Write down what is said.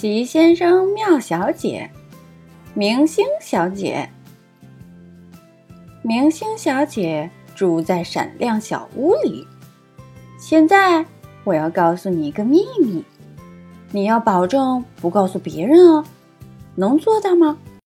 奇先生妙小姐明星小姐。明星小姐住在闪亮小屋里。现在我要告诉你一个秘密你要保证不告诉别人哦。能做到吗？